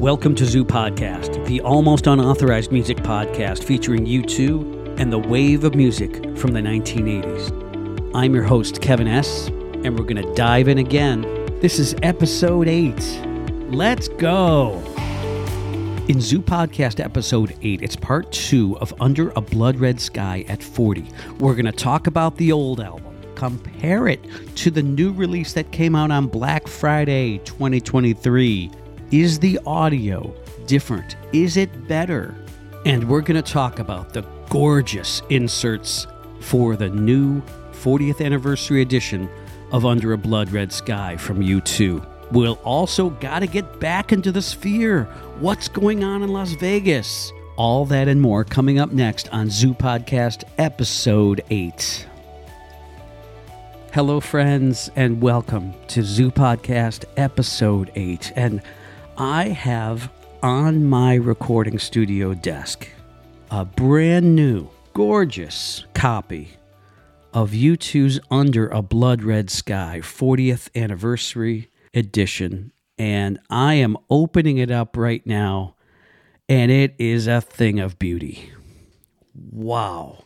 Welcome to Zoo Podcast, the almost unauthorized music podcast featuring U2 and the wave of music from the 1980s. I'm your host, Kevin S., and we're going to dive in again. This is episode 8. Let's go! In Zoo Podcast episode 8, it's part 2 of Under a Blood Red Sky at 40. We're going to talk about the old album, compare it to the new release that came out on Black Friday 2023 is the audio different? Is it better? And we're going to talk about the gorgeous inserts for the new 40th anniversary edition of Under a Blood Red Sky from U2. We'll also got to get back into the sphere. What's going on in Las Vegas? All that and more coming up next on Zoo Podcast Episode 8. Hello, friends, and welcome to Zoo Podcast Episode 8. And I have on my recording studio desk a brand new, gorgeous copy of U2's Under a Blood Red Sky 40th Anniversary Edition. And I am opening it up right now, and it is a thing of beauty. Wow.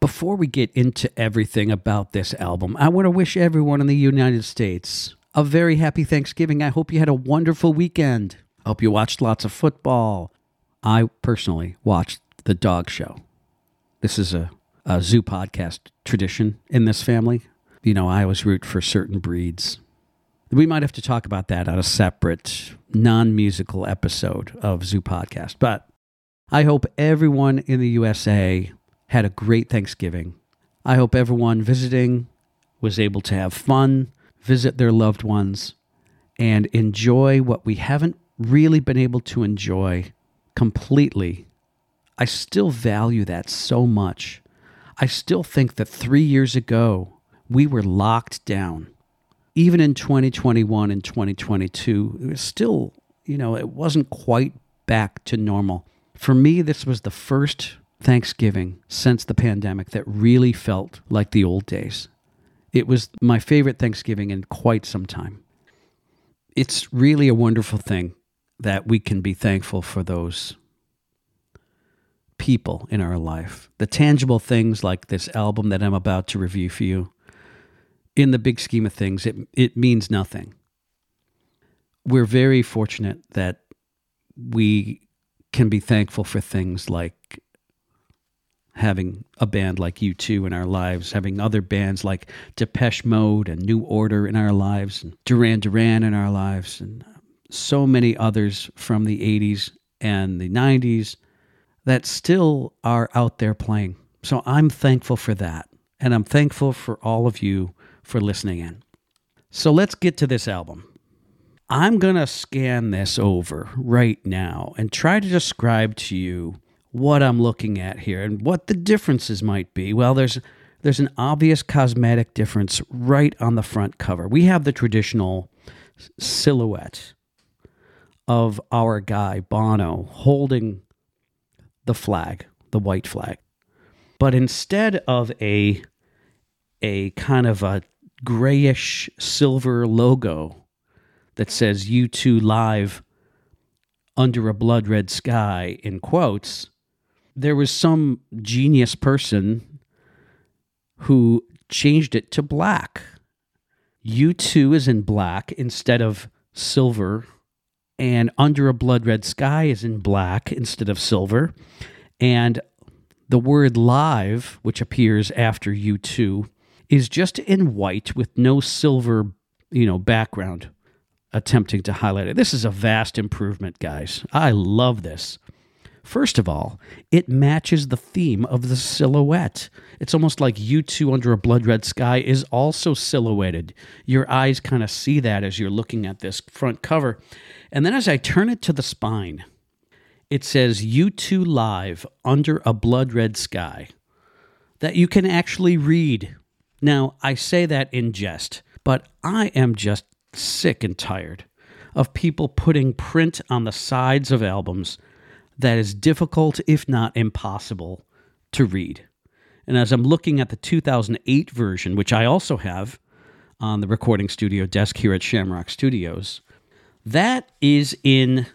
Before we get into everything about this album, I want to wish everyone in the United States a very happy Thanksgiving. I hope you had a wonderful weekend. I hope you watched lots of football. I personally watched the dog show. This is a, a zoo podcast tradition in this family. You know, I always root for certain breeds. We might have to talk about that on a separate non musical episode of Zoo Podcast. But I hope everyone in the USA had a great Thanksgiving. I hope everyone visiting was able to have fun visit their loved ones, and enjoy what we haven't really been able to enjoy completely. I still value that so much. I still think that three years ago, we were locked down. Even in 2021 and 2022, it was still, you know, it wasn't quite back to normal. For me, this was the first Thanksgiving since the pandemic that really felt like the old days. It was my favorite Thanksgiving in quite some time. It's really a wonderful thing that we can be thankful for those people in our life. The tangible things like this album that I'm about to review for you. In the big scheme of things, it, it means nothing. We're very fortunate that we can be thankful for things like having a band like U2 in our lives, having other bands like Depeche Mode and New Order in our lives, and Duran Duran in our lives, and um, so many others from the 80s and the 90s that still are out there playing. So I'm thankful for that. And I'm thankful for all of you for listening in. So let's get to this album. I'm going to scan this over right now and try to describe to you what I'm looking at here and what the differences might be. Well, there's there's an obvious cosmetic difference right on the front cover. We have the traditional silhouette of our guy Bono holding the flag, the white flag. But instead of a a kind of a grayish silver logo that says U2 live under a blood red sky in quotes, there was some genius person who changed it to black. U2 is in black instead of silver, and Under a Blood Red Sky is in black instead of silver. And the word live, which appears after U2, is just in white with no silver, you know, background attempting to highlight it. This is a vast improvement, guys. I love this. First of all, it matches the theme of the silhouette. It's almost like U2 under a blood red sky is also silhouetted. Your eyes kind of see that as you're looking at this front cover. And then as I turn it to the spine, it says U2 live under a blood red sky that you can actually read. Now, I say that in jest, but I am just sick and tired of people putting print on the sides of albums that is difficult, if not impossible, to read. And as I'm looking at the 2008 version, which I also have on the recording studio desk here at Shamrock Studios, that is in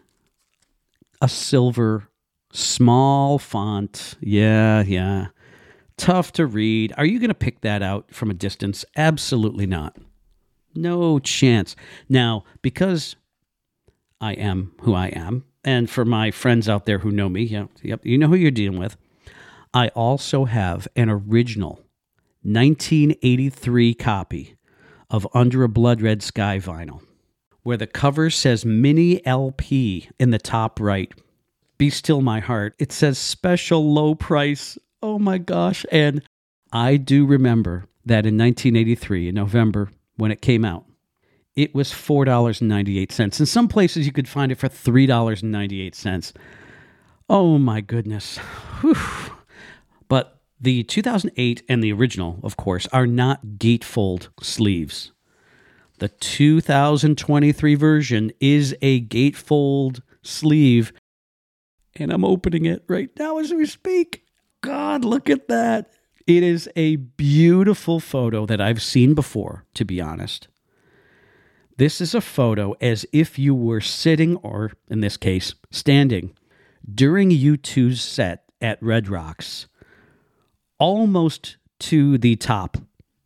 a silver, small font. Yeah, yeah. Tough to read. Are you going to pick that out from a distance? Absolutely not. No chance. Now, because I am who I am, and for my friends out there who know me, yeah, yep, you know who you're dealing with. I also have an original 1983 copy of Under a Blood Red Sky vinyl, where the cover says mini LP in the top right. Be still my heart. It says special low price. Oh my gosh. And I do remember that in 1983, in November, when it came out, it was $4.98. In some places, you could find it for $3.98. Oh my goodness. Whew. But the 2008 and the original, of course, are not gatefold sleeves. The 2023 version is a gatefold sleeve, and I'm opening it right now as we speak. God, look at that. It is a beautiful photo that I've seen before, to be honest. This is a photo as if you were sitting, or in this case, standing, during U2's set at Red Rocks, almost to the top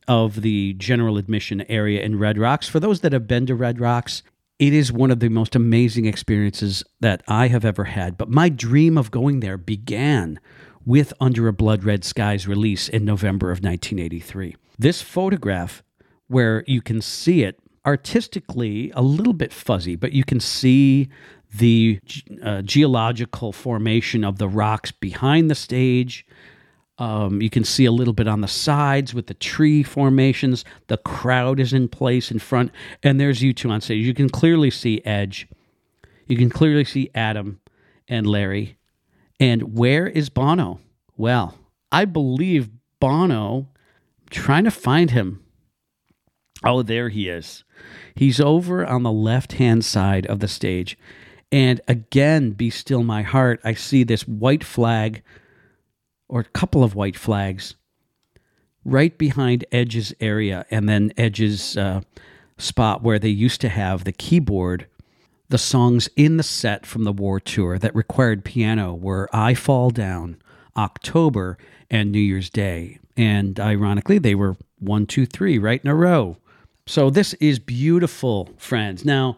of the general admission area in Red Rocks. For those that have been to Red Rocks, it is one of the most amazing experiences that I have ever had. But my dream of going there began with Under a Blood Red Sky's release in November of 1983. This photograph, where you can see it artistically a little bit fuzzy, but you can see the uh, geological formation of the rocks behind the stage. Um, you can see a little bit on the sides with the tree formations. The crowd is in place in front, and there's U2 on stage. You can clearly see Edge. You can clearly see Adam and Larry. And where is Bono? Well, I believe Bono, trying to find him. Oh, there he is. He's over on the left hand side of the stage. And again, be still my heart. I see this white flag or a couple of white flags right behind Edge's area and then Edge's uh, spot where they used to have the keyboard. The songs in the set from the war tour that required piano were I Fall Down, October, and New Year's Day. And ironically, they were one, two, three right in a row. So this is beautiful, friends. Now,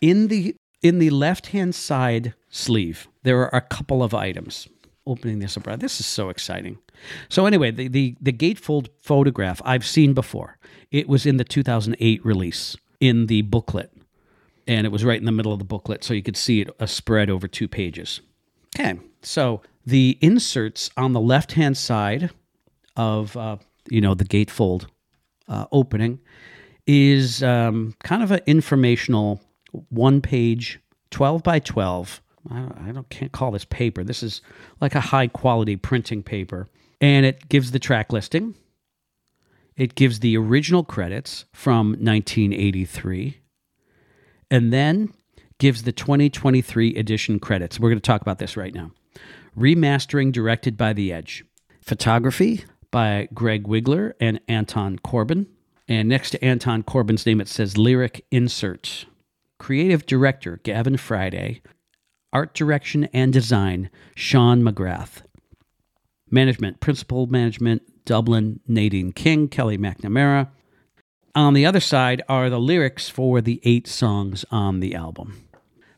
in the in the left-hand side sleeve, there are a couple of items opening this up. Right? This is so exciting. So anyway, the, the, the gatefold photograph I've seen before. It was in the 2008 release in the booklet. And it was right in the middle of the booklet, so you could see it a uh, spread over two pages. Okay, so the inserts on the left-hand side of uh, you know the gatefold uh, opening is um, kind of an informational one-page, 12 by 12 I don't can't call this paper. This is like a high quality printing paper, and it gives the track listing. It gives the original credits from 1983, and then gives the 2023 edition credits. We're going to talk about this right now. Remastering directed by The Edge. Photography by Greg Wigler and Anton Corbijn. And next to Anton Corbijn's name, it says Lyric Insert. Creative director Gavin Friday Art direction and design, Shaughn McGrath. Management, Principle management, Dublin, Nadine King, Kelly McNamara. On the other side are the lyrics for the eight songs on the album.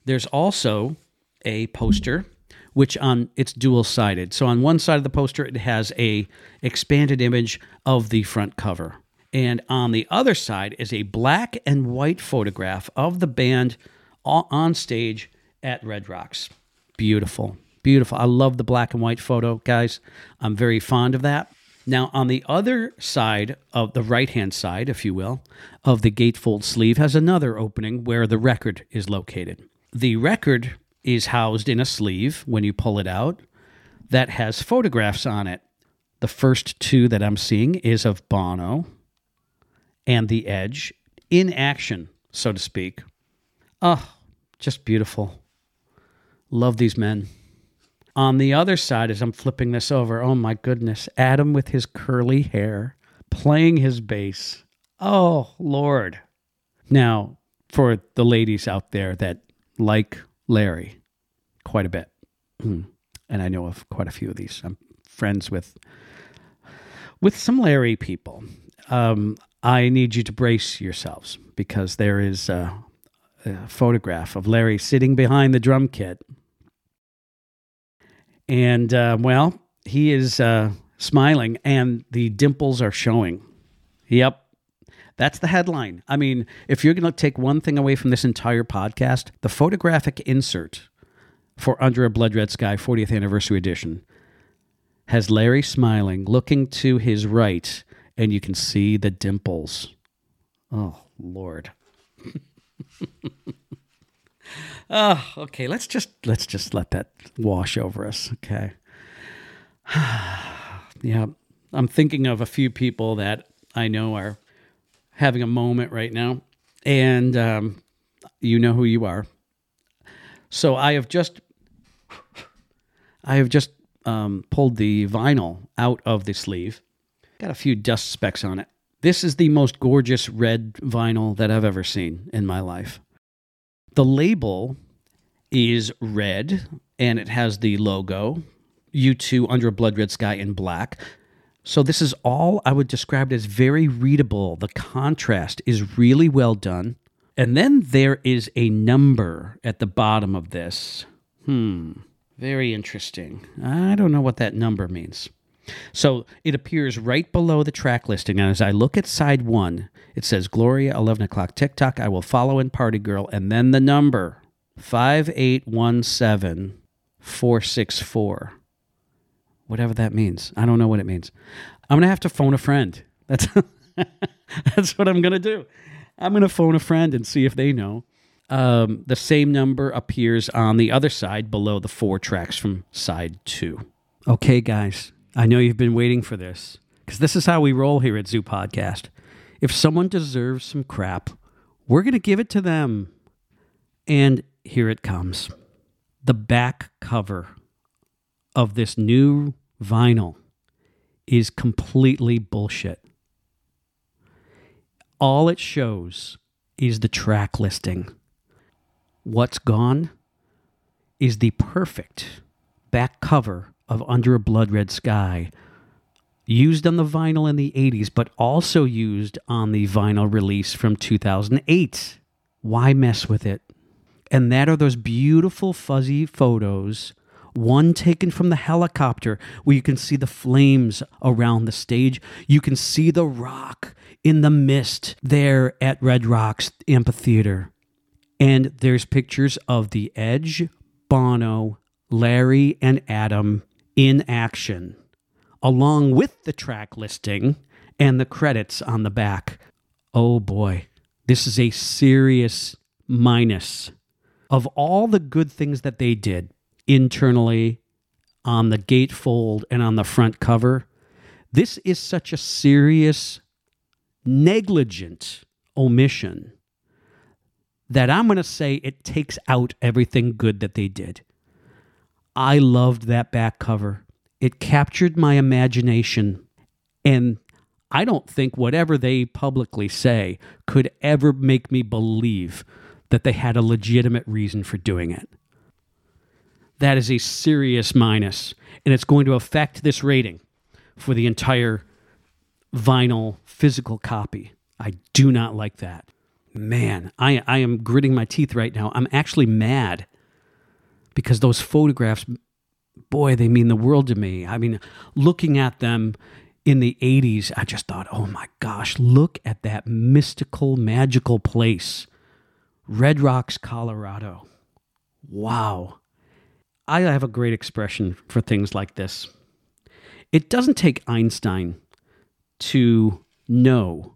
There's also a poster which on it's dual sided. So on one side of the poster it has a expanded image of the front cover. And on the other side is a black and white photograph of the band on stage at Red Rocks. Beautiful. Beautiful. I love the black and white photo, guys. I'm very fond of that. Now, on the other side of the right hand side, if you will, of the gatefold sleeve has another opening where the record is located. The record is housed in a sleeve when you pull it out that has photographs on it. The first two that I'm seeing is of Bono and The Edge in action, so to speak. Oh, just beautiful. Love these men. On the other side, as I'm flipping this over, oh my goodness, Adam with his curly hair playing his bass. Oh, Lord. Now, for the ladies out there that like Larry, quite a bit. Hmm. And I know of quite a few of these. I'm friends with with some Larry people. Um, I need you to brace yourselves because there is a, a photograph of Larry sitting behind the drum kit. And, uh, well, he is uh, smiling and the dimples are showing. Yep. That's the headline. I mean, if you're going to take one thing away from this entire podcast, the photographic insert for Under a Blood Red Sky 40th Anniversary Edition has Larry smiling, looking to his right, and you can see the dimples. Oh, Lord. oh, okay. Let's just let's just let that wash over us. Okay. yeah, I'm thinking of a few people that I know are having a moment right now, and um, you know who you are. So I have just I have just um, pulled the vinyl out of the sleeve. Got a few dust specks on it. This is the most gorgeous red vinyl that I've ever seen in my life. The label is red and it has the logo U2 under a blood red sky in black. So this is all I would describe it as very readable. The contrast is really well done. And then there is a number at the bottom of this. Hmm. Very interesting. I don't know what that number means. So it appears right below the track listing. And as I look at side one, it says Gloria, 11 o'clock Tick Tock, I will follow in Party Girl, and then the number 5817464. Whatever that means. I don't know what it means. I'm going to have to phone a friend. That's, that's what I'm going to do. I'm going to phone a friend and see if they know um, the same number appears on the other side below the four tracks from side two. Okay, guys, I know you've been waiting for this because this is how we roll here at Zoo Podcast. If someone deserves some crap, we're going to give it to them. And here it comes the back cover of this new vinyl is completely bullshit. All it shows is the track listing. What's Gone is the perfect back cover of Under a Blood Red Sky, used on the vinyl in the 80s, but also used on the vinyl release from 2008. Why mess with it? And that are those beautiful fuzzy photos. One taken from the helicopter where you can see the flames around the stage. You can see the rock in the mist there at Red Rocks Amphitheater. And there's pictures of the Edge, Bono, Larry, and Adam in action, along with the track listing and the credits on the back. Oh boy, this is a serious minus of all the good things that they did internally on the gatefold and on the front cover. This is such a serious, negligent omission that I'm going to say it takes out everything good that they did. I loved that back cover. It captured my imagination. And I don't think whatever they publicly say could ever make me believe that they had a legitimate reason for doing it. That is a serious minus, and it's going to affect this rating for the entire vinyl physical copy. I do not like that man, I, I am gritting my teeth right now. I'm actually mad because those photographs, boy, they mean the world to me. I mean, looking at them in the 80s, I just thought, oh my gosh, look at that mystical, magical place, Red Rocks, Colorado. Wow. I have a great expression for things like this. It doesn't take Einstein to know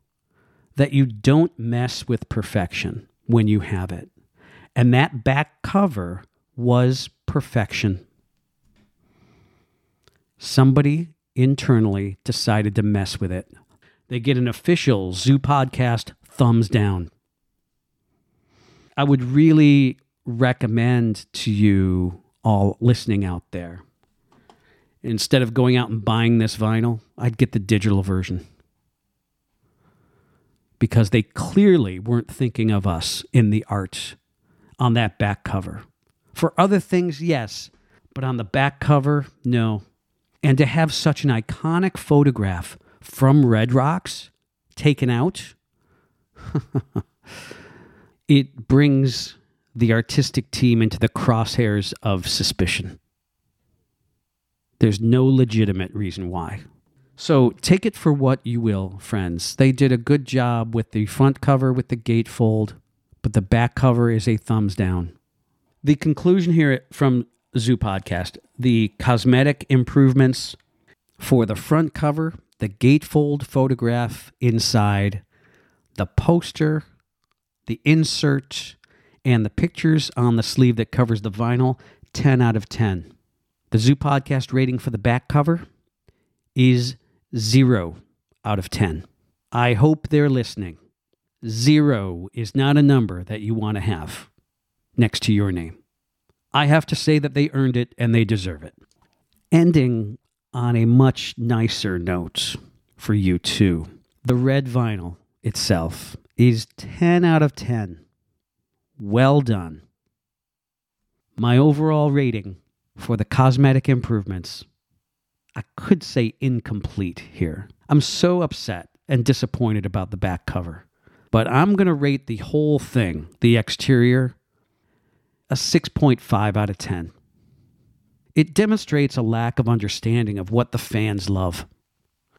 that you don't mess with perfection when you have it. And that back cover was perfection. Somebody internally decided to mess with it. They get an official Zoo Podcast thumbs down. I would really recommend to you all listening out there instead of going out and buying this vinyl, I'd get the digital version because they clearly weren't thinking of us in the art on that back cover. For other things, yes, but on the back cover, no. And to have such an iconic photograph from Red Rocks taken out, it brings the artistic team into the crosshairs of suspicion. There's no legitimate reason why. So take it for what you will, friends. They did a good job with the front cover with the gatefold, but the back cover is a thumbs down. The conclusion here from Zoo Podcast the cosmetic improvements for the front cover, the gatefold photograph inside, the poster, the insert, and the pictures on the sleeve that covers the vinyl 10 out of 10. The Zoo Podcast rating for the back cover is 0 out of 10. I hope they're listening. Zero is not a number that you want to have next to your name. I have to say that they earned it and they deserve it. Ending on a much nicer note for you too. The red vinyl itself is 10 out of 10. Well done. My overall rating for the cosmetic improvements, I could say incomplete here. I'm so upset and disappointed about the back cover, but I'm going to rate the whole thing, the exterior, a 6.5 out of 10. It demonstrates a lack of understanding of what the fans love.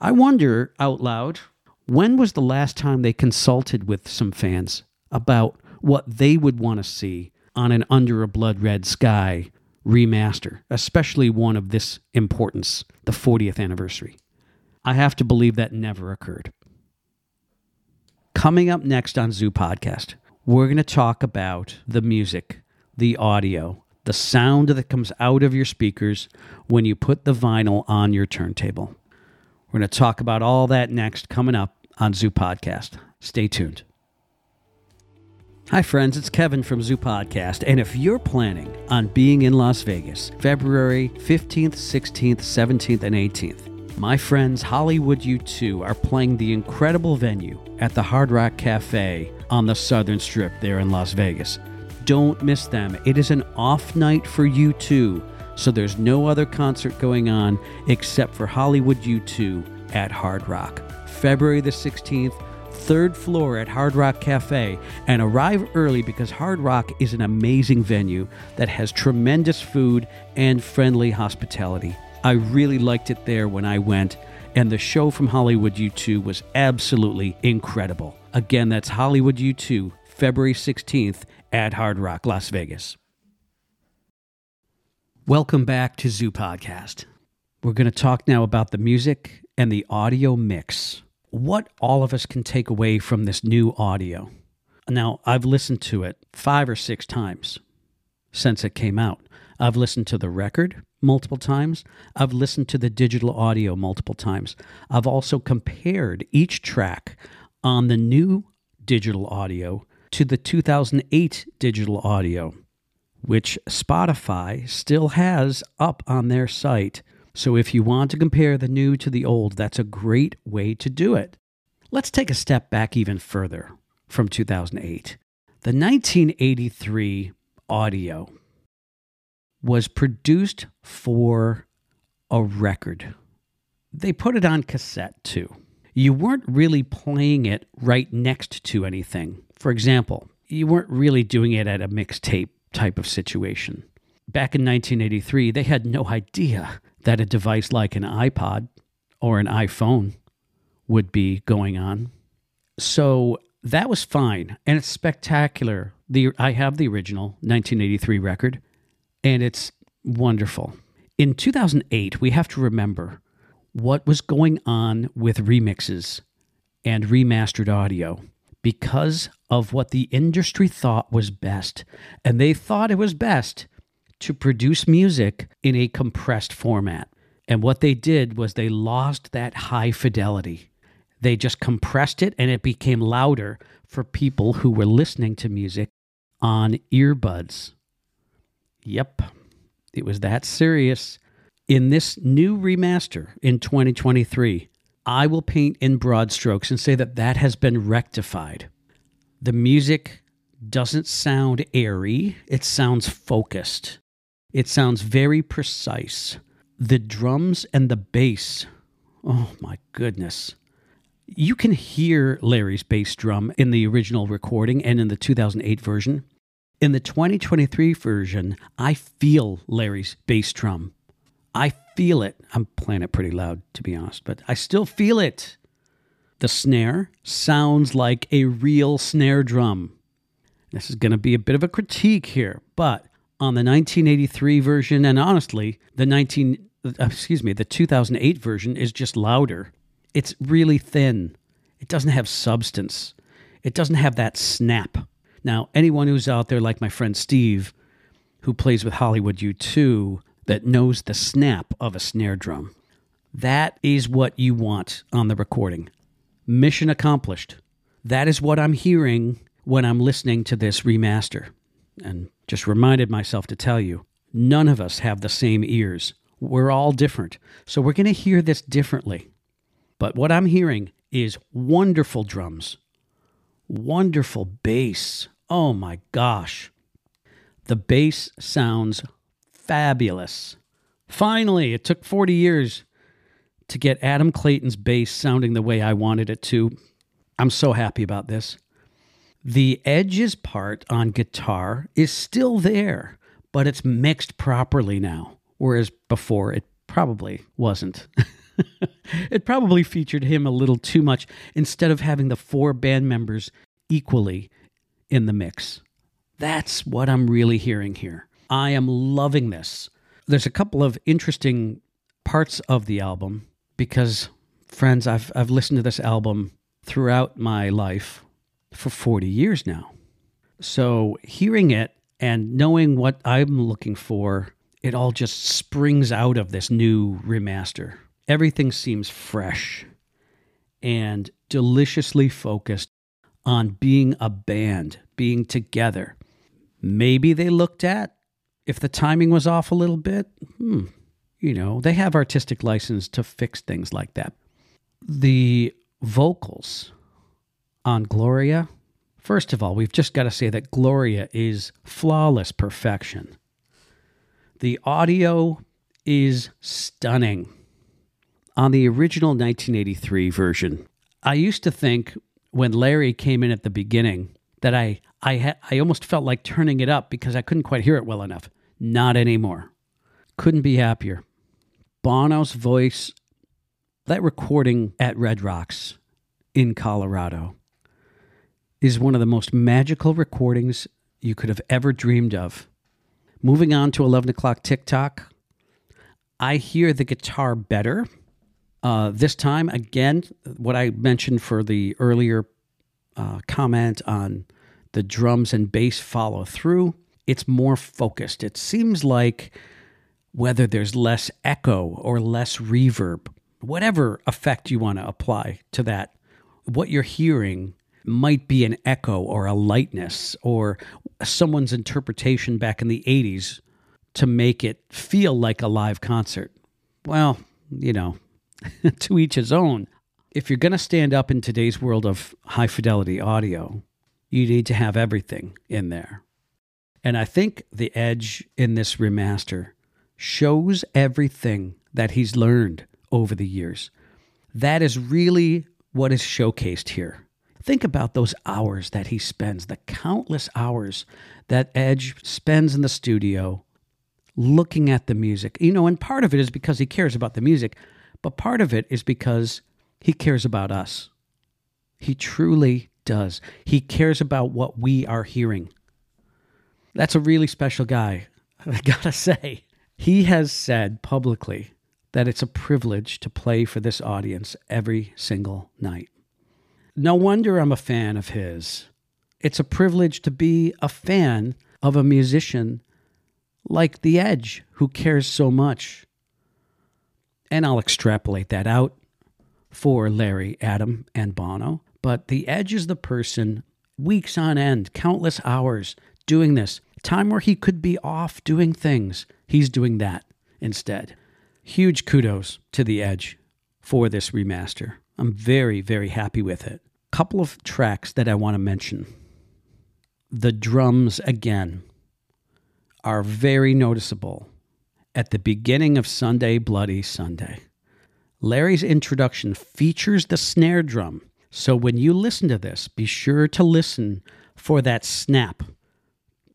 I wonder out loud when was the last time they consulted with some fans about what they would want to see on an Under a Blood Red Sky remaster, especially one of this importance, the 40th anniversary? I have to believe that never occurred. Coming up next on Zoo Podcast, we're going to talk about the music, the audio, the sound that comes out of your speakers when you put the vinyl on your turntable. We're going to talk about all that next coming up on Zoo Podcast. Stay tuned. Hi, friends, it's Kevin from Zoo Podcast. And if you're planning on being in Las Vegas February 15th, 16th, 17th, and 18th, my friends Hollywood U2 are playing the incredible venue at the Hard Rock Cafe on the Southern Strip there in Las Vegas. Don't miss them. It is an off night for U2, so there's no other concert going on except for Hollywood U2 at Hard Rock. February the 16th, third floor at Hard Rock Cafe, and arrive early because Hard Rock is an amazing venue that has tremendous food and friendly hospitality. I really liked it there when I went, and the show from Hollywood U2 was absolutely incredible. Again, that's Hollywood U2, February 16th at Hard Rock, Las Vegas. Welcome back to Zoo Podcast. We're going to talk now about the music and the audio mix. What all of us can take away from this new audio. Now, I've listened to it five or six times since it came out. I've listened to the record multiple times. I've listened to the digital audio multiple times. I've also compared each track on the new digital audio to the 2008 digital audio, which Spotify still has up on their site. So if you want to compare the new to the old, that's a great way to do it. Let's take a step back even further from 2008. The 1983 audio was produced for a record. They put it on cassette too. You weren't really playing it right next to anything. For example, you weren't really doing it at a mixtape type of situation. Back in 1983, they had no idea that a device like an iPod or an iPhone would be going on. So that was fine and it's spectacular. The I have the original 1983 record and it's wonderful. In 2008, we have to remember what was going on with remixes and remastered audio because of what the industry thought was best. And they thought it was best to produce music in a compressed format. And what they did was they lost that high fidelity. They just compressed it and it became louder for people who were listening to music on earbuds. Yep, it was that serious. In this new remaster in 2023, I will paint in broad strokes and say that that has been rectified. The music doesn't sound airy, it sounds focused. It sounds very precise. The drums and the bass. Oh my goodness. You can hear Larry's bass drum in the original recording and in the 2008 version. In the 2023 version, I feel Larry's bass drum. I feel it. I'm playing it pretty loud, to be honest, but I still feel it. The snare sounds like a real snare drum. This is going to be a bit of a critique here, but on the 1983 version, and honestly, the 19 uh, excuse me, the 2008 version is just louder. It's really thin. It doesn't have substance. It doesn't have that snap. Now, anyone who's out there, like my friend Steve, who plays with Hollywood U2, that knows the snap of a snare drum, that is what you want on the recording. Mission accomplished. That is what I'm hearing when I'm listening to this remaster. And just reminded myself to tell you none of us have the same ears. We're all different. So we're going to hear this differently. But what I'm hearing is wonderful drums, wonderful bass. Oh my gosh. The bass sounds fabulous. Finally, it took 40 years to get Adam Clayton's bass sounding the way I wanted it to. I'm so happy about this. The Edge's part on guitar is still there, but it's mixed properly now, whereas before it probably wasn't. it probably featured him a little too much instead of having the four band members equally in the mix. That's what I'm really hearing here. I am loving this. There's a couple of interesting parts of the album because friends, I've I've listened to this album throughout my life for 40 years now. So hearing it and knowing what I'm looking for, it all just springs out of this new remaster everything seems fresh and deliciously focused on being a band, being together. Maybe they looked at if the timing was off a little bit. Hmm, you know, they have artistic license to fix things like that. The vocals on Gloria, first of all, we've just got to say that Gloria is flawless perfection. The audio is stunning on the original 1983 version, I used to think when Larry came in at the beginning that I I ha- I almost felt like turning it up because I couldn't quite hear it well enough. Not anymore. Couldn't be happier. Bono's voice, that recording at Red Rocks in Colorado, is one of the most magical recordings you could have ever dreamed of. Moving on to 11 o'clock Tick Tock, I hear the guitar better uh, this time, again, what I mentioned for the earlier uh, comment on the drums and bass follow through, it's more focused. It seems like whether there's less echo or less reverb, whatever effect you want to apply to that, what you're hearing might be an echo or a lightness or someone's interpretation back in the 80s to make it feel like a live concert. Well, you know, to each his own. If you're going to stand up in today's world of high fidelity audio, you need to have everything in there. And I think the Edge in this remaster shows everything that he's learned over the years. That is really what is showcased here. Think about those hours that he spends, the countless hours that Edge spends in the studio looking at the music. You know, and part of it is because he cares about the music, but part of it is because he cares about us. He truly does. He cares about what we are hearing. That's a really special guy, I gotta say. He has said publicly that it's a privilege to play for this audience every single night. No wonder I'm a fan of his. It's a privilege to be a fan of a musician like The Edge, who cares so much and I'll extrapolate that out for Larry, Adam, and Bono. But the Edge is the person, weeks on end, countless hours doing this. Time where he could be off doing things, he's doing that instead. Huge kudos to the Edge for this remaster. I'm very, very happy with it. Couple of tracks that I want to mention. The drums again are very noticeable at the beginning of Sunday Bloody Sunday. Larry's introduction features the snare drum, so when you listen to this, be sure to listen for that snap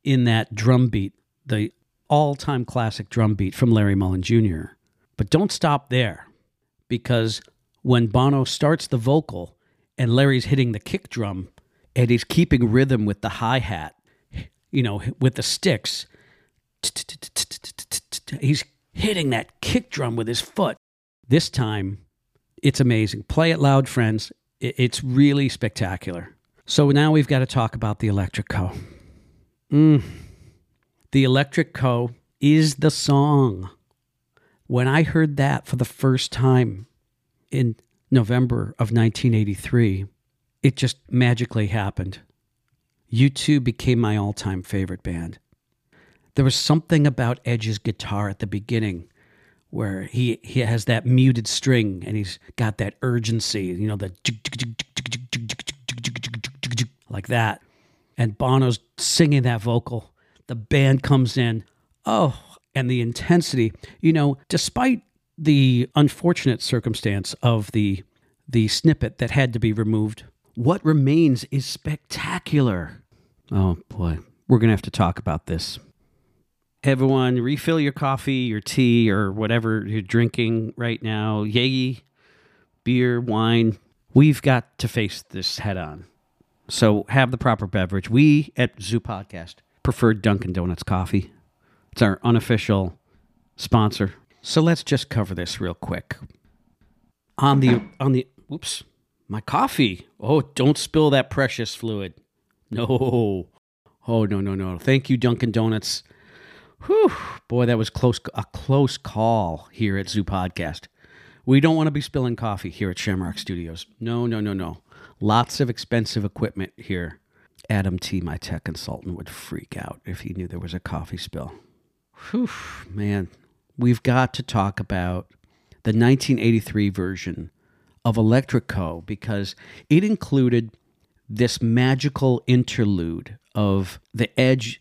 in that drum beat, the all time classic drum beat from Larry Mullen Jr. But don't stop there, because when Bono starts the vocal and Larry's hitting the kick drum and he's keeping rhythm with the hi hat, you know, with the sticks, he's hitting that kick drum with his foot. This time, it's amazing. Play it loud, friends. It's really spectacular. So now we've got to talk about the Electric Co. Mm. The Electric Co is the song. When I heard that for the first time in November of 1983, it just magically happened. U2 became my all time favorite band. There was something about Edge's guitar at the beginning where he, he has that muted string and he's got that urgency, you know, the like that. And Bono's singing that vocal. The band comes in. Oh, and the intensity. You know, despite the unfortunate circumstance of the the snippet that had to be removed, what remains is spectacular. Oh boy, we're going to have to talk about this. Everyone, refill your coffee, your tea, or whatever you're drinking right now. Yay, beer, wine. We've got to face this head on. So have the proper beverage. We at Zoo Podcast prefer Dunkin' Donuts coffee. It's our unofficial sponsor. So let's just cover this real quick. On the on the whoops, my coffee. Oh, don't spill that precious fluid. No. Oh no no no. Thank you Dunkin' Donuts Whew, boy, that was close a close call here at Zoo Podcast. We don't want to be spilling coffee here at Shamrock Studios. No, no, no, no. Lots of expensive equipment here. Adam T, my tech consultant, would freak out if he knew there was a coffee spill. Whew, man, we've got to talk about the 1983 version of Electric Co because it included this magical interlude of the Edge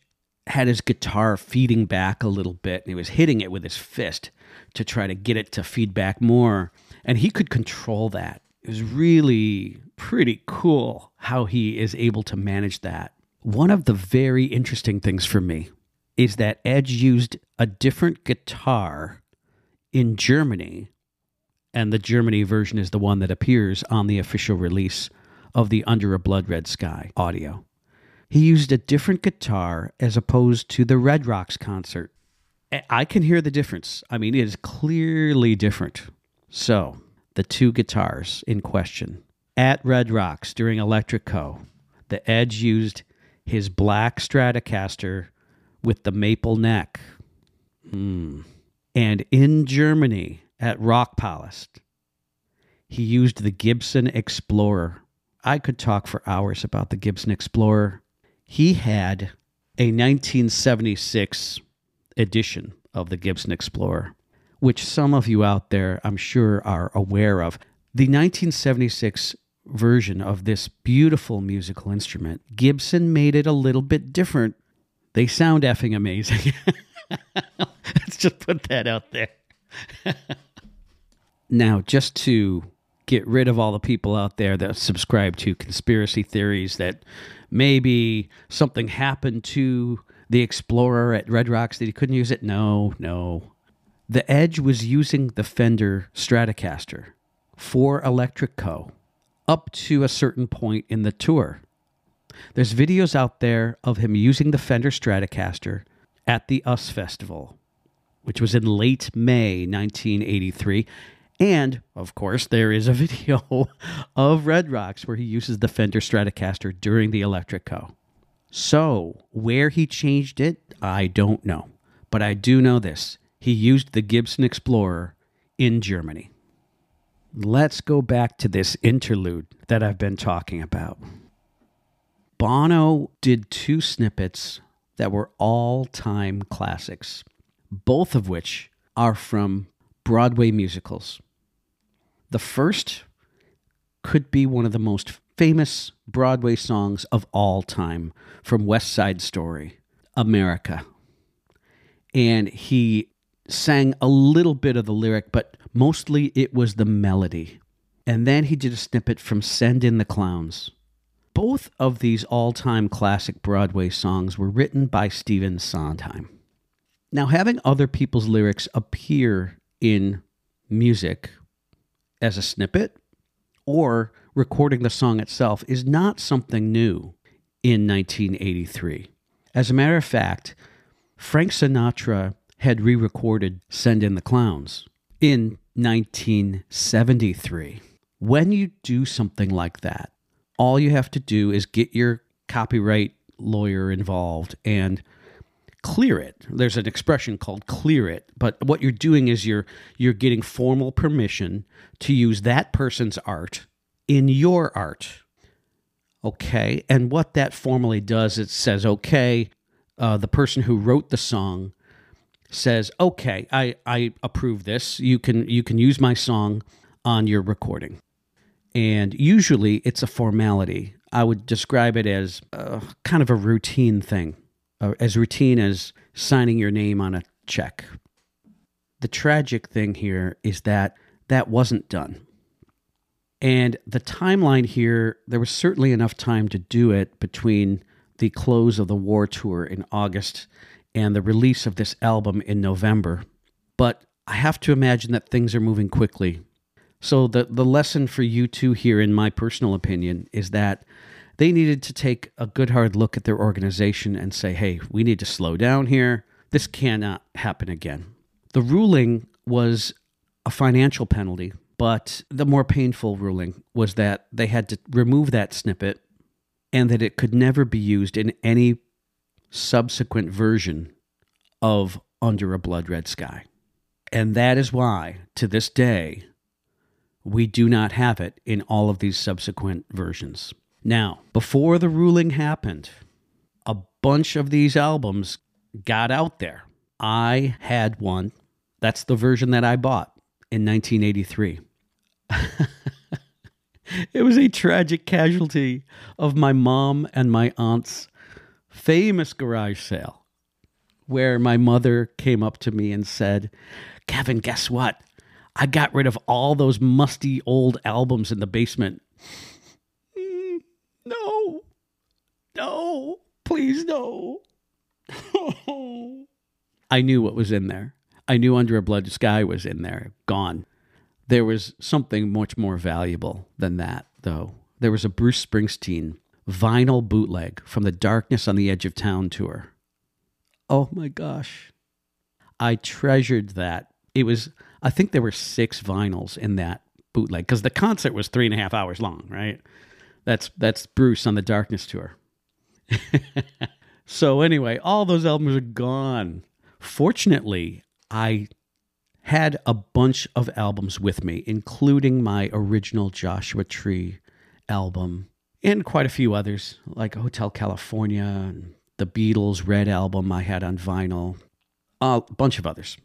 had his guitar feeding back a little bit and he was hitting it with his fist to try to get it to feed back more. And he could control that. It was really pretty cool how he is able to manage that. One of the very interesting things for me is that Edge used a different guitar in Germany, and the Germany version is the one that appears on the official release of the Under a Blood Red Sky audio he used a different guitar as opposed to the Red Rocks concert. I can hear the difference. I mean, it is clearly different. So, the two guitars in question at Red Rocks during Electric Co., the Edge used his black Stratocaster with the maple neck. Mm. And in Germany at Rockpalast, he used the Gibson Explorer. I could talk for hours about the Gibson Explorer he had a 1976 edition of the Gibson Explorer, which some of you out there, I'm sure, are aware of. The 1976 version of this beautiful musical instrument, Gibson made it a little bit different. They sound effing amazing. Let's just put that out there. now, just to get rid of all the people out there that subscribe to conspiracy theories that maybe something happened to the Explorer at Red Rocks that he couldn't use it. No, no. The Edge was using the Fender Stratocaster for Electric Co. up to a certain point in the tour. There's videos out there of him using the Fender Stratocaster at the US Festival, which was in late May 1983. And of course, there is a video of Red Rocks where he uses the Fender Stratocaster during the Electric Co. So, where he changed it, I don't know. But I do know this he used the Gibson Explorer in Germany. Let's go back to this interlude that I've been talking about. Bono did two snippets that were all time classics, both of which are from Broadway musicals. The first could be one of the most famous Broadway songs of all time from West Side Story, America. and he sang a little bit of the lyric, but mostly it was the melody. And then he did a snippet from Send in the Clowns. Both of these all time classic Broadway songs were written by Stephen Sondheim. Now, having other people's lyrics appear in music as a snippet or recording the song itself is not something new in 1983. As a matter of fact, Frank Sinatra had re recorded Send in the Clowns in 1973. When you do something like that, all you have to do is get your copyright lawyer involved and clear it. There's an expression called clear it, but what you're doing is you're you're getting formal permission to use that person's art in your art. Okay, and what that formally does, it says, okay, uh, the person who wrote the song says, "Okay, I I approve this. You can you can use my song on your recording." And usually it's a formality. I would describe it as uh, kind of a routine thing, uh, as routine as signing your name on a check. The tragic thing here is that that wasn't done. And the timeline here, there was certainly enough time to do it between the close of the war tour in August and the release of this album in November. But I have to imagine that things are moving quickly. So the the lesson for U2 here in my personal opinion is that they needed to take a good hard look at their organization and say, "Hey, we need to slow down here. This cannot happen again." The ruling was a financial penalty, but the more painful ruling was that they had to remove that snippet and that it could never be used in any subsequent version of Under a Blood Red Sky. And that is why, to this day, we do not have it in all of these subsequent versions. Now, before the ruling happened, a bunch of these albums got out there. I had one. That's the version that I bought in 1983. it was a tragic casualty of my mom and my aunt's famous garage sale where my mother came up to me and said, Kevin, guess what? I got rid of all those musty old albums in the basement. No, no, please no. I knew what was in there. I knew Under a Blood Sky was in there, gone. There was something much more valuable than that, though. There was a Bruce Springsteen vinyl bootleg from the Darkness on the Edge of Town tour. Oh my gosh. I treasured that. It was, I think there were six vinyls in that bootleg because the concert was three and a half hours long, right? That's that's Bruce on the Darkness tour. so anyway, all those albums are gone. Fortunately, I had a bunch of albums with me, including my original Joshua Tree album and quite a few others, like Hotel California and the Beatles' Red album I had on vinyl, a bunch of others.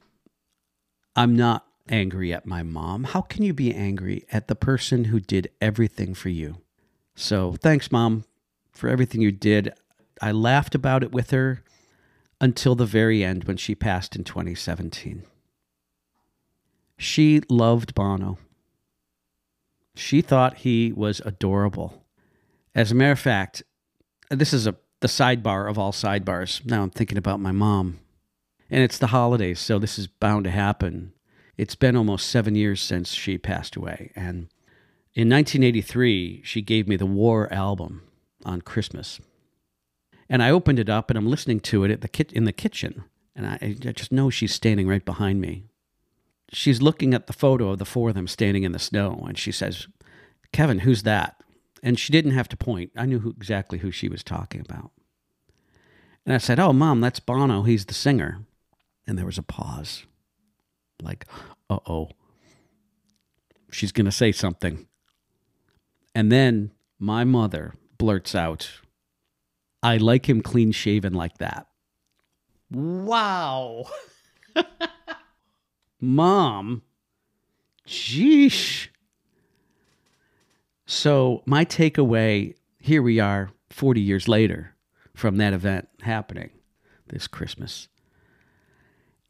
I'm not angry at my mom. How can you be angry at the person who did everything for you? So thanks, mom, for everything you did. I laughed about it with her until the very end when she passed in 2017. She loved Bono. She thought he was adorable. As a matter of fact, this is a the sidebar of all sidebars. Now I'm thinking about my mom. And it's the holidays, so this is bound to happen. It's been almost seven years since she passed away. And in 1983, she gave me the War album on Christmas. And I opened it up and I'm listening to it at the in the kitchen. And I, I just know she's standing right behind me she's looking at the photo of the four of them standing in the snow and she says, Kevin, who's that? And she didn't have to point. I knew who, exactly who she was talking about. And I said, Oh, mom, that's Bono. He's the singer. And there was a pause. Like, uh oh. She's going to say something. And then my mother blurts out, I like him clean shaven like that. Wow. Mom, sheesh. So, my takeaway here we are 40 years later from that event happening this Christmas.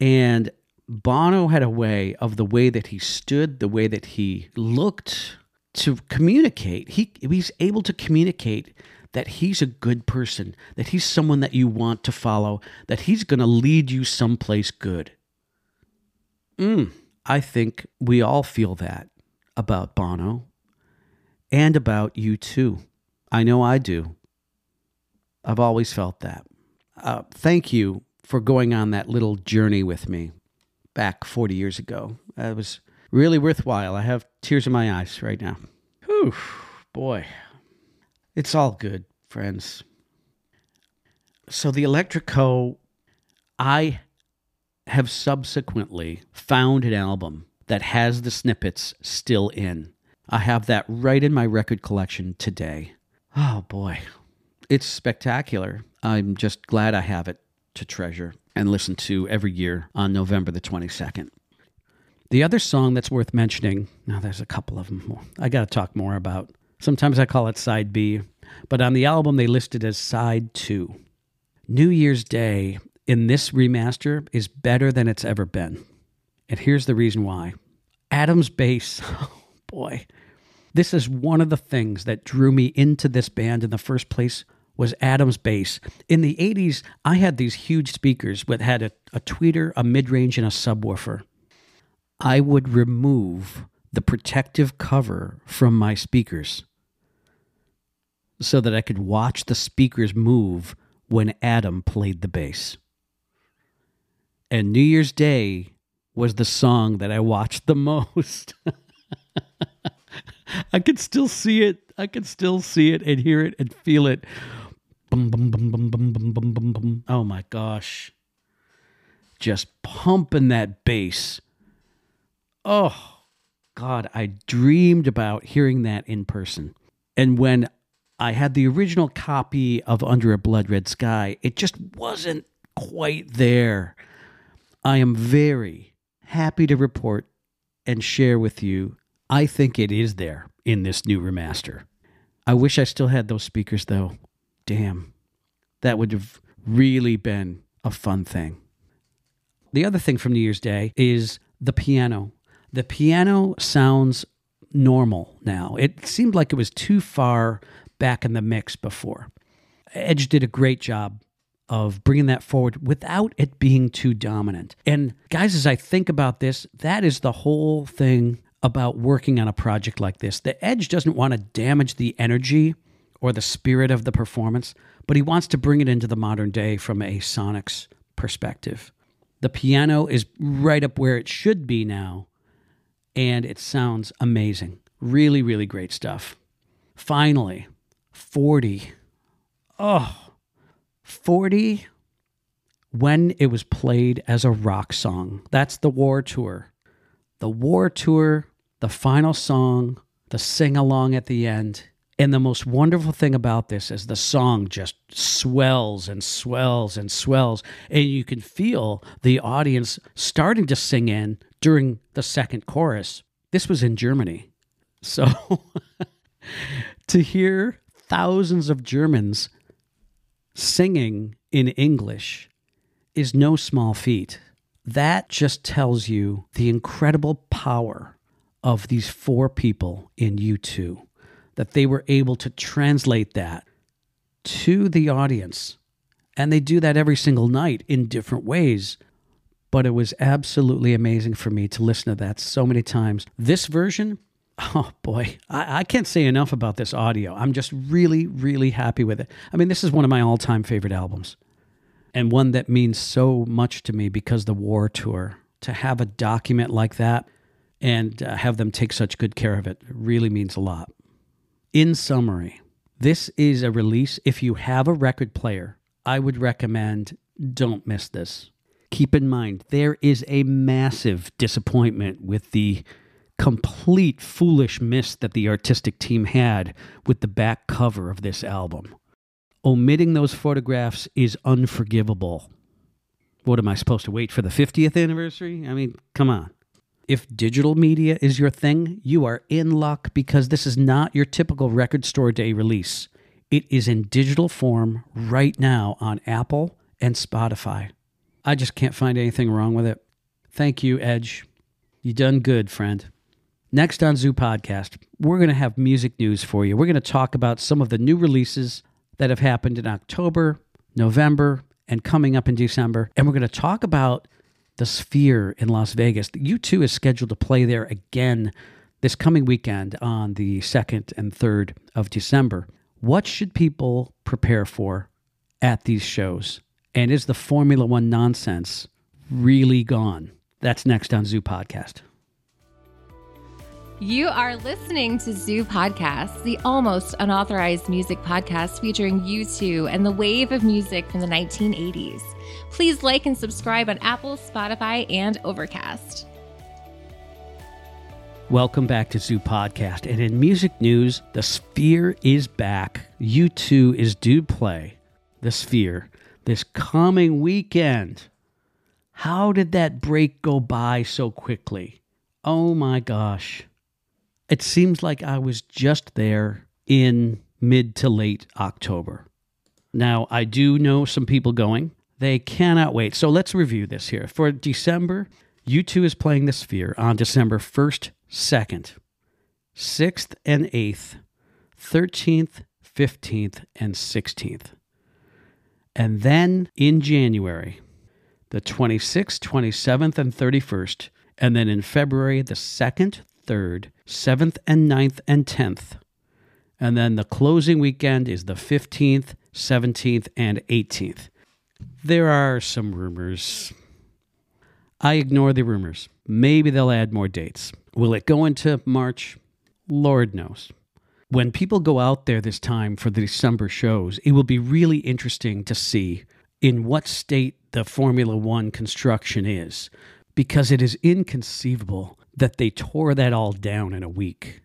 And Bono had a way of the way that he stood, the way that he looked to communicate. He he's able to communicate that he's a good person, that he's someone that you want to follow, that he's going to lead you someplace good. Mm, I think we all feel that about Bono and about U2. I know I do. I've always felt that. Uh, thank you for going on that little journey with me back 40 years ago. It was really worthwhile. I have tears in my eyes right now. Whew, boy. It's all good, friends. So the Electric-Co, I have subsequently found an album that has the snippets still in. I have that right in my record collection today. Oh boy, it's spectacular. I'm just glad I have it to treasure and listen to every year on November the 22nd. The other song that's worth mentioning, now there's a couple of them more. I got to talk more about. Sometimes I call it side B, but on the album they listed as side 2. New Year's Day in this remaster is better than it's ever been. And here's the reason why. Adam's bass, oh boy. This is one of the things that drew me into this band in the first place was Adam's bass. In the 80s, I had these huge speakers that had a, a tweeter, a mid-range, and a subwoofer. I would remove the protective cover from my speakers so that I could watch the speakers move when Adam played the bass. And New Year's Day was the song that I watched the most. I could still see it. I could still see it and hear it and feel it. Bum, bum, bum, bum, bum, bum, bum, bum, bum. Oh my gosh. Just pumping that bass. Oh, God, I dreamed about hearing that in person. And when I had the original copy of Under a Blood Red Sky, it just wasn't quite there. I am very happy to report and share with you. I think it is there in this new remaster. I wish I still had those speakers though. Damn. That would have really been a fun thing. The other thing from New Year's Day is the piano. The piano sounds normal now. It seemed like it was too far back in the mix before. Edge did a great job of bringing that forward without it being too dominant. And guys, as I think about this, that is the whole thing about working on a project like this. The Edge doesn't want to damage the energy or the spirit of the performance, but he wants to bring it into the modern day from a sonics perspective. The piano is right up where it should be now, and it sounds amazing. Really, really great stuff. Finally, 40. Oh, 40 when it was played as a rock song. That's the war tour. The war tour, the final song, the sing along at the end. And the most wonderful thing about this is the song just swells and swells and swells. And you can feel the audience starting to sing in during the second chorus. This was in Germany. So to hear thousands of Germans singing in English is no small feat. That just tells you the incredible power of these four people in U2, that they were able to translate that to the audience. And they do that every single night in different ways. But it was absolutely amazing for me to listen to that so many times. This version, Oh boy, I, I, can't say enough about this audio. I'm just really, really happy with it. I mean, this is one of my all time favorite albums, and one that means so much to me because the War Tour, to have a document like that and uh, have them take such good care of it really means a lot. In summary, this is a release. If you have a record player, I would recommend don't miss this. Keep in mind, there is a massive disappointment with the complete foolish miss that the artistic team had with the back cover of this album. Omitting those photographs is unforgivable. What am I supposed to wait for the 50th anniversary? I mean, come on. If digital media is your thing, you are in luck because this is not your typical record store day release. It is in digital form right now on Apple and Spotify. I just can't find anything wrong with it. Thank you, Edge. You done good, friend. Next on Zoo Podcast, we're going to have music news for you. We're going to talk about some of the new releases that have happened in October, November, and coming up in December. And we're going to talk about the Sphere in Las Vegas. U2 is scheduled to play there again this coming weekend on the 2nd and 3rd of December. What should people prepare for at these shows? And is the Formula One nonsense really gone? That's next on Zoo Podcast. You are listening to Zoo Podcast, the almost unauthorized music podcast featuring U2 and the wave of music from the 1980s. Please like and subscribe on Apple, Spotify, and Overcast. Welcome back to Zoo Podcast. And in music news, The Sphere is back. U2 is due play The Sphere this coming weekend. How did that break go by so quickly? Oh my gosh. It seems like I was just there in mid to late October. Now, I do know some people going. They cannot wait. So let's review this here. For December, U2 is playing the Sphere on December 1st, 2nd, 6th, and 8th, 13th, 15th, and 16th. And then in January, the 26th, 27th, and 31st. And then in February, the 2nd, 3rd, 7th and 9th and 10th. And then the closing weekend is the 15th, 17th, and 18th. There are some rumors. I ignore the rumors. Maybe they'll add more dates. Will it go into March? Lord knows. When people go out there this time for the December shows, it will be really interesting to see in what state the Formula One construction is, because it is inconceivable that they tore that all down in a week.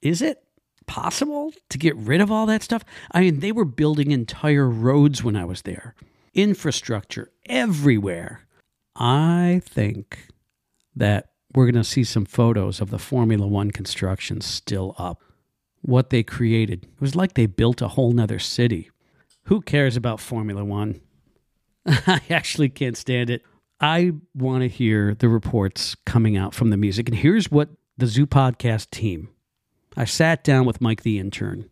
Is it possible to get rid of all that stuff? I mean, they were building entire roads when I was there, infrastructure everywhere. I think that we're going to see some photos of the Formula One construction still up. What they created. It was like they built a whole nother city. Who cares about Formula One? I actually can't stand it. I want to hear the reports coming out from the music. And here's what the Zoo Podcast team I sat down with Mike the intern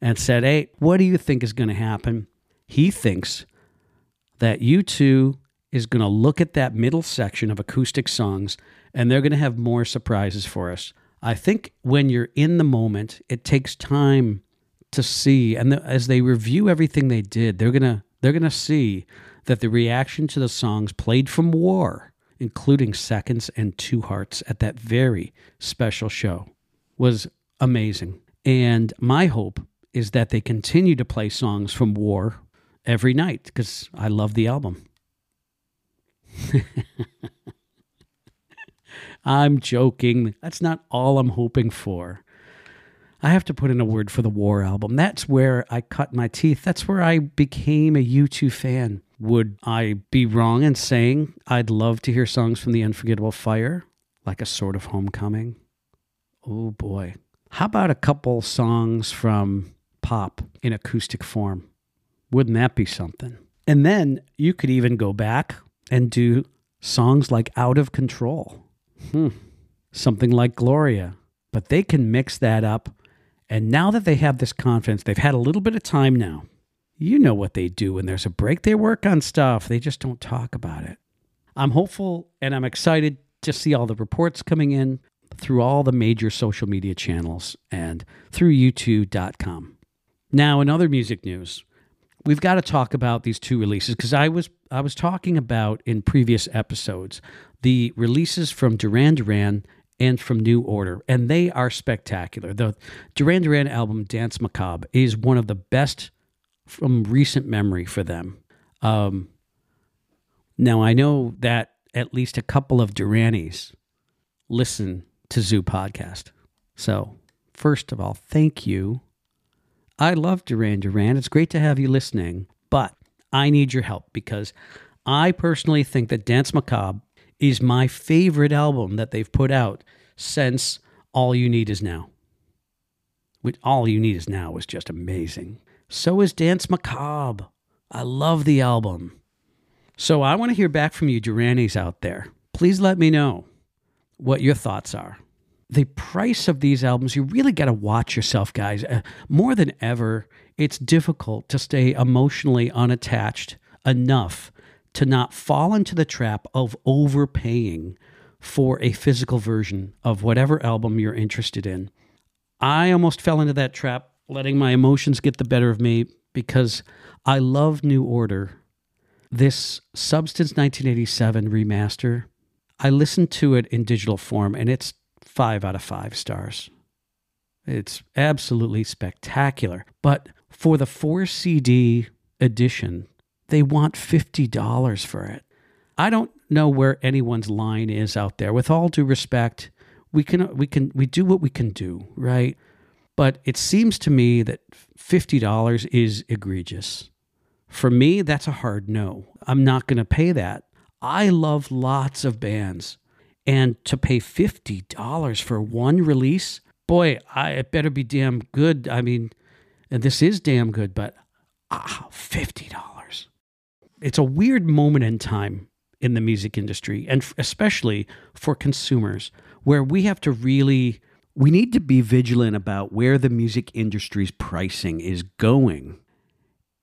and said, Hey, what do you think is going to happen? He thinks that U2 is going to look at that middle section of acoustic songs and they're going to have more surprises for us. I think when you're in the moment, it takes time to see and the, as they review everything they did, they're to they're to see that the reaction to the songs played from War, including Seconds and Two Hearts at that very special show, was amazing. And my hope is that they continue to play songs from War every night because I love the album. I'm joking. That's not all I'm hoping for. I have to put in a word for the War album. That's where I cut my teeth. That's where I became a U2 fan. Would I be wrong in saying I'd love to hear songs from The Unforgettable Fire, like a sort of homecoming? Oh boy. How about a couple songs from pop in acoustic form? Wouldn't that be something? And then you could even go back and do songs like Out of Control. Hmm. Something like Gloria. But they can mix that up. And now that they have this confidence, they've had a little bit of time now you know what they do when there's a break. They work on stuff, they just don't talk about it. I'm hopeful and I'm excited to see all the reports coming in through all the major social media channels and through u2.com. Now, in other music news, we've got to talk about these two releases because I was I was talking about in previous episodes the releases from Duran Duran and from New Order, and they are spectacular. The Duran Duran album Danse Macabre is one of the best from recent memory for them. Um, now, I know that at least a couple of Duranies listen to Zoo Podcast. So, first of all, thank you. I love Duran Duran. It's great to have you listening, but I need your help because I personally think that Danse Macabre is my favorite album that they've put out since All You Need Is Now. Which All You Need Is Now was just amazing. So is Danse Macabre. I love the album. So I want to hear back from you, Duranies out there. Please let me know what your thoughts are. The price of these albums, you really got to watch yourself, guys. Uh, more than ever, it's difficult to stay emotionally unattached enough to not fall into the trap of overpaying for a physical version of whatever album you're interested in. I almost fell into that trap, letting my emotions get the better of me because I love New Order. This Substance 1987 remaster, I listened to it in digital form and it's five out of five stars. It's absolutely spectacular. But for the 4 CD edition, they want $50 for it. I don't know where anyone's line is out there. With all due respect, we can we can we do what we can do, right? But it seems to me that $50 is egregious. For me, that's a hard no. I'm not going to pay that. I love lots of bands. And to pay $50 for one release, boy, I, it better be damn good. I mean, and this is damn good, but ah, $50. It's a weird moment in time in the music industry, and especially for consumers, where we have to really we need to be vigilant about where the music industry's pricing is going.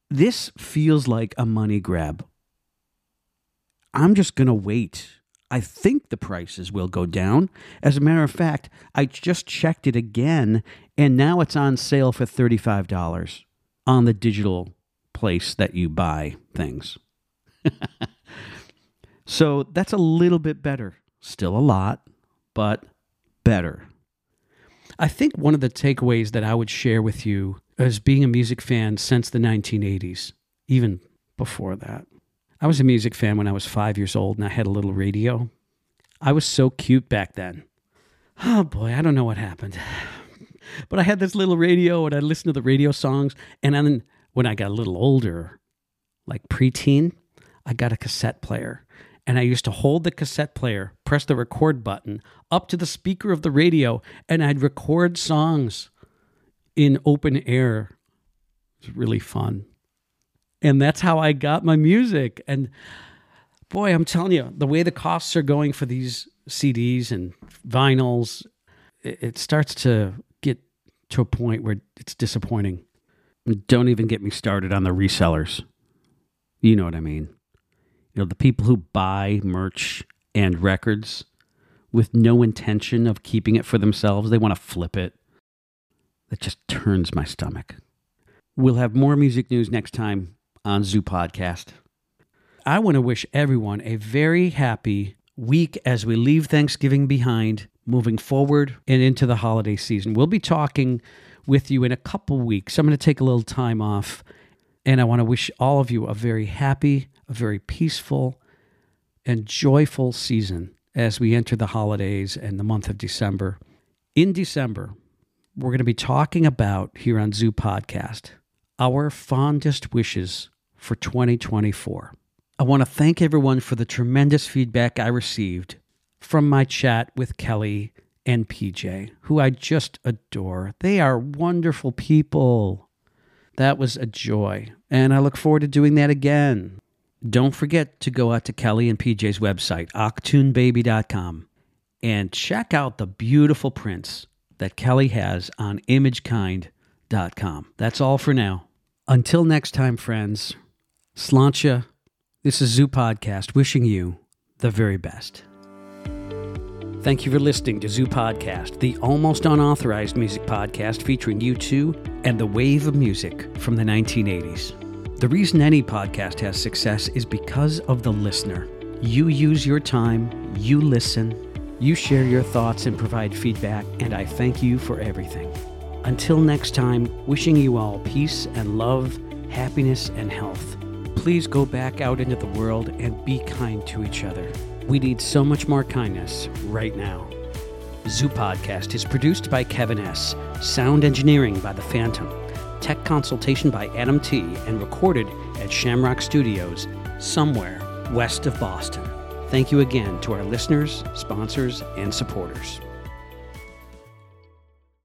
This feels like a money grab. I'm just going to wait. I think the prices will go down. As a matter of fact, I just checked it again, and now it's on sale for $35 on the digital place that you buy things. so that's a little bit better. Still a lot, but better. I think one of the takeaways that I would share with you as being a music fan since the 1980s, even before that. I was a music fan when I was five years old and I had a little radio. I was so cute back then. Oh boy, I don't know what happened. But I had this little radio and I listened to the radio songs. And then when I got a little older, like preteen, I got a cassette player and I used to hold the cassette player, press the record button up to the speaker of the radio, and I'd record songs in open air. It was really fun. And that's how I got my music. And boy, I'm telling you, the way the costs are going for these CDs and vinyls, it, starts to get to a point where it's disappointing. Don't even get me started on the resellers. You know what I mean you know, the people who buy merch and records with no intention of keeping it for themselves, they want to flip it. That just turns my stomach. We'll have more music news next time on Zoo Podcast. I want to wish everyone a very happy week as we leave Thanksgiving behind, moving forward and into the holiday season. We'll be talking with you in a couple weeks. I'm going to take a little time off, and I want to wish all of you a very happy, a very peaceful and joyful season as we enter the holidays and the month of December. In December, we're going to be talking about here on Zoo Podcast our fondest wishes for 2024. I want to thank everyone for the tremendous feedback I received from my chat with Kelly and PJ, who I just adore. They are wonderful people. That was a joy, and I look forward to doing that again. Don't forget to go out to Kelly and PJ's website, achtunebaby.com, and check out the beautiful prints that Kelly has on imagekind.com. That's all for now. Until next time, friends, Sláinte, this is Zoo Podcast wishing you the very best. Thank you for listening to Zoo Podcast, the almost unauthorized music podcast featuring U2 and the wave of music from the 1980s. The reason any podcast has success is because of the listener. You use your time, you listen, you share your thoughts and provide feedback, and I thank you for everything. Until next time, wishing you all peace and love, happiness and health. Please go back out into the world and be kind to each other. We need so much more kindness right now. Zoo Podcast is produced by Kevin S., sound engineering by The Phantom tech consultation by Adam T., and recorded at Shamrock Studios, somewhere west of Boston. Thank you again to our listeners, sponsors, and supporters.